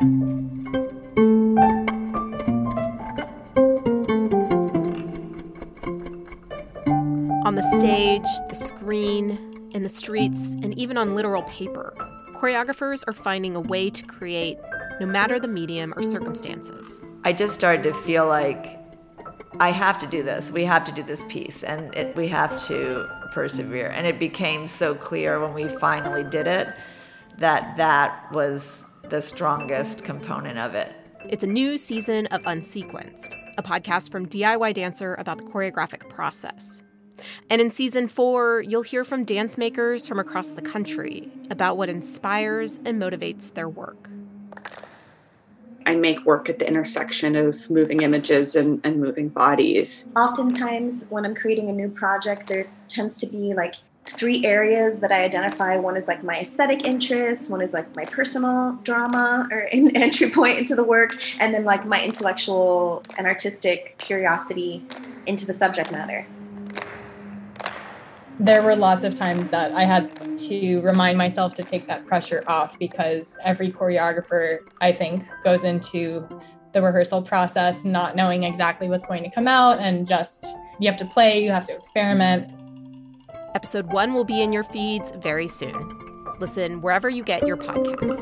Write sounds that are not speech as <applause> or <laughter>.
On the stage, the screen, in the streets, and even on literal paper, choreographers are finding a way to create no matter the medium or circumstances. I just started to feel like I have to do this. We have to do this piece, and it, we have to persevere. And it became so clear when we finally did it that that was the strongest component of it. It's a new season of Unsequenced, a podcast from DIY Dancer about the choreographic process. And in season four, you'll hear from dance makers from across the country about what inspires and motivates their work. I make work at the intersection of moving images and, and moving bodies. Oftentimes, when I'm creating a new project, there tends to be like three areas that I identify. One is like my aesthetic interests, one is like my personal drama or an <laughs> entry point into the work, and then like my intellectual and artistic curiosity into the subject matter there were lots of times that I had to remind myself to take that pressure off because every choreographer, I think, goes into the rehearsal process not knowing exactly what's going to come out and just you have to play, you have to experiment. Episode one will be in your feeds very soon. Listen wherever you get your podcasts.